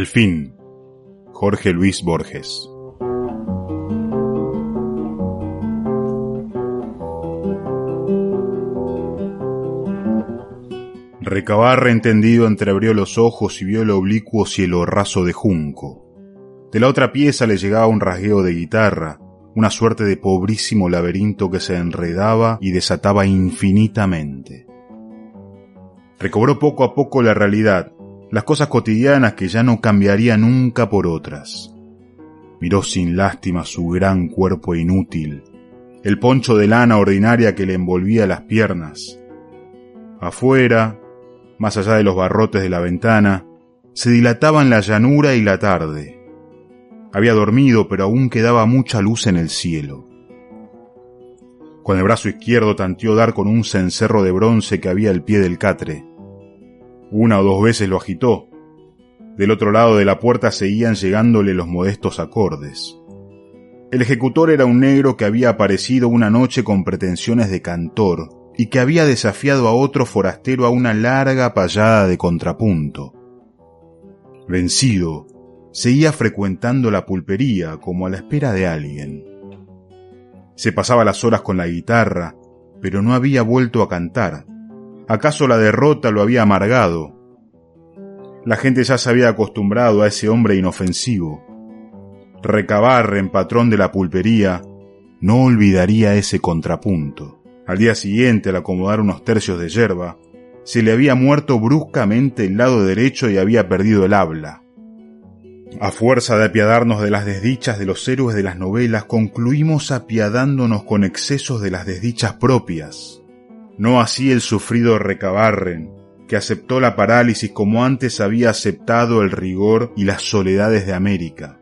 El fin. Jorge Luis Borges. Recabarre entendido entreabrió los ojos y vio el oblicuo cielo raso de junco. De la otra pieza le llegaba un rasgueo de guitarra, una suerte de pobrísimo laberinto que se enredaba y desataba infinitamente. Recobró poco a poco la realidad, las cosas cotidianas que ya no cambiaría nunca por otras. Miró sin lástima su gran cuerpo inútil, el poncho de lana ordinaria que le envolvía las piernas. Afuera, más allá de los barrotes de la ventana, se dilataban la llanura y la tarde. Había dormido, pero aún quedaba mucha luz en el cielo. Con el brazo izquierdo tanteó dar con un cencerro de bronce que había al pie del catre. Una o dos veces lo agitó. Del otro lado de la puerta seguían llegándole los modestos acordes. El ejecutor era un negro que había aparecido una noche con pretensiones de cantor y que había desafiado a otro forastero a una larga payada de contrapunto. Vencido, seguía frecuentando la pulpería como a la espera de alguien. Se pasaba las horas con la guitarra, pero no había vuelto a cantar. ¿Acaso la derrota lo había amargado? La gente ya se había acostumbrado a ese hombre inofensivo. Recabarre, en patrón de la pulpería, no olvidaría ese contrapunto. Al día siguiente, al acomodar unos tercios de yerba, se le había muerto bruscamente el lado derecho y había perdido el habla. A fuerza de apiadarnos de las desdichas de los héroes de las novelas, concluimos apiadándonos con excesos de las desdichas propias. No así el sufrido Recabarren, que aceptó la parálisis como antes había aceptado el rigor y las soledades de América.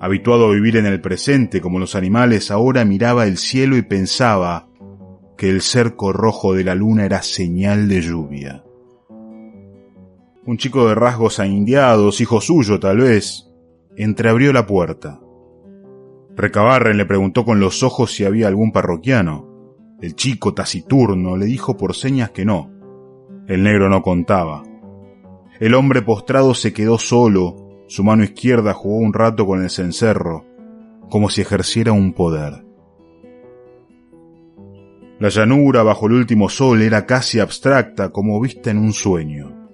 Habituado a vivir en el presente como los animales, ahora miraba el cielo y pensaba que el cerco rojo de la luna era señal de lluvia un chico de rasgos aindiados, hijo suyo tal vez, entreabrió la puerta. Recabarren le preguntó con los ojos si había algún parroquiano. El chico taciturno le dijo por señas que no. El negro no contaba. El hombre postrado se quedó solo, su mano izquierda jugó un rato con el cencerro, como si ejerciera un poder. La llanura bajo el último sol era casi abstracta como vista en un sueño.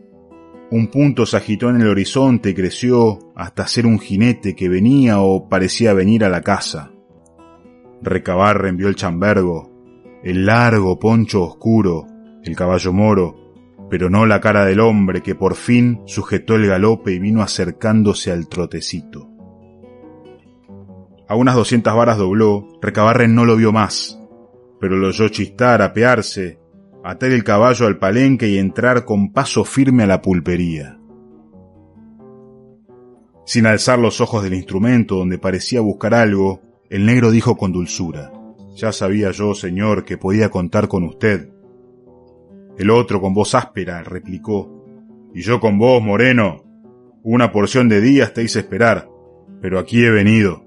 Un punto se agitó en el horizonte y creció hasta ser un jinete que venía o parecía venir a la casa. Recabar envió el chambergo, el largo poncho oscuro, el caballo moro, pero no la cara del hombre que por fin sujetó el galope y vino acercándose al trotecito. A unas doscientas varas dobló, Recabarren no lo vio más, pero lo oyó chistar, apearse, atar el caballo al palenque y entrar con paso firme a la pulpería. Sin alzar los ojos del instrumento donde parecía buscar algo, el negro dijo con dulzura, Ya sabía yo, señor, que podía contar con usted. El otro con voz áspera replicó, Y yo con vos, moreno. Una porción de días te hice esperar, pero aquí he venido.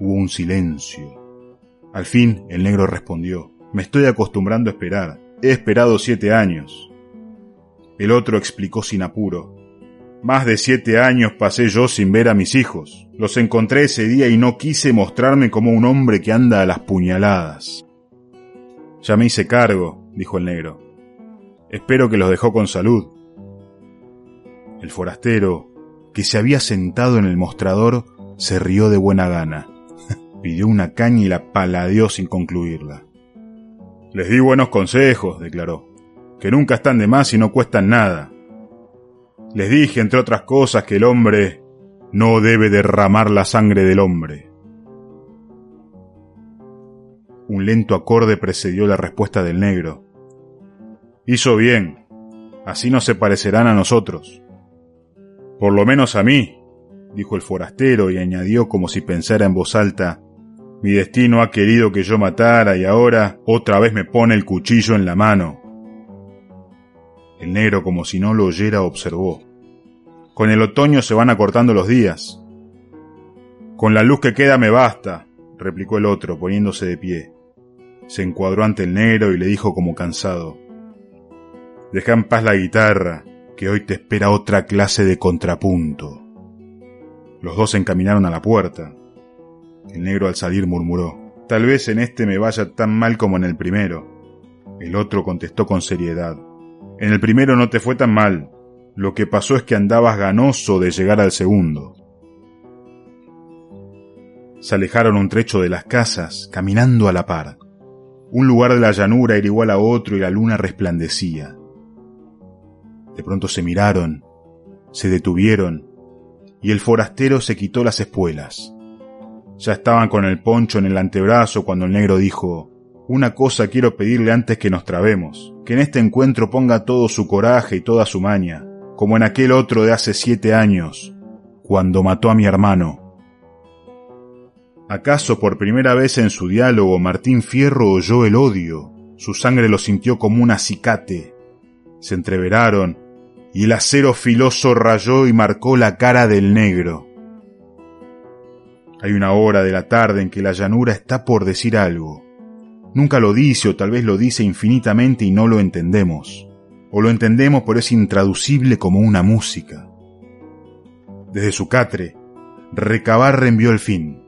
Hubo un silencio. Al fin el negro respondió, me estoy acostumbrando a esperar. He esperado siete años. El otro explicó sin apuro. Más de siete años pasé yo sin ver a mis hijos. Los encontré ese día y no quise mostrarme como un hombre que anda a las puñaladas. Ya me hice cargo, dijo el negro. Espero que los dejó con salud. El forastero, que se había sentado en el mostrador, se rió de buena gana. Pidió una caña y la paladeó sin concluirla. Les di buenos consejos, declaró, que nunca están de más y no cuestan nada. Les dije, entre otras cosas, que el hombre no debe derramar la sangre del hombre. Un lento acorde precedió la respuesta del negro. Hizo bien, así no se parecerán a nosotros. Por lo menos a mí, dijo el forastero y añadió como si pensara en voz alta, mi destino ha querido que yo matara y ahora otra vez me pone el cuchillo en la mano. El negro, como si no lo oyera, observó. Con el otoño se van acortando los días. Con la luz que queda me basta, replicó el otro, poniéndose de pie. Se encuadró ante el negro y le dijo como cansado. Deja en paz la guitarra. que hoy te espera otra clase de contrapunto. Los dos se encaminaron a la puerta. El negro al salir murmuró, Tal vez en este me vaya tan mal como en el primero. El otro contestó con seriedad, En el primero no te fue tan mal. Lo que pasó es que andabas ganoso de llegar al segundo. Se alejaron un trecho de las casas, caminando a la par. Un lugar de la llanura era igual a otro y la luna resplandecía. De pronto se miraron, se detuvieron, y el forastero se quitó las espuelas. Ya estaban con el poncho en el antebrazo cuando el negro dijo, Una cosa quiero pedirle antes que nos trabemos, que en este encuentro ponga todo su coraje y toda su maña, como en aquel otro de hace siete años, cuando mató a mi hermano. ¿Acaso por primera vez en su diálogo Martín Fierro oyó el odio? Su sangre lo sintió como un acicate. Se entreveraron y el acero filoso rayó y marcó la cara del negro. Hay una hora de la tarde en que la llanura está por decir algo. Nunca lo dice o tal vez lo dice infinitamente y no lo entendemos. O lo entendemos pero es intraducible como una música. Desde su catre, recabar envió el fin.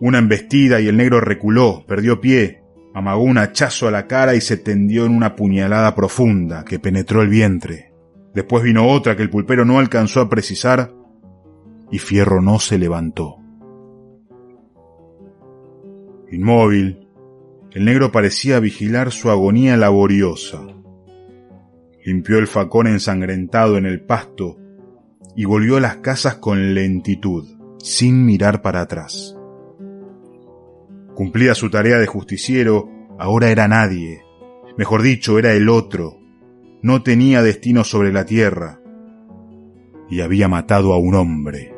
Una embestida y el negro reculó, perdió pie, amagó un hachazo a la cara y se tendió en una puñalada profunda que penetró el vientre. Después vino otra que el pulpero no alcanzó a precisar y Fierro no se levantó. Inmóvil, el negro parecía vigilar su agonía laboriosa. Limpió el facón ensangrentado en el pasto y volvió a las casas con lentitud, sin mirar para atrás. Cumplía su tarea de justiciero, ahora era nadie. Mejor dicho, era el otro. No tenía destino sobre la tierra. Y había matado a un hombre.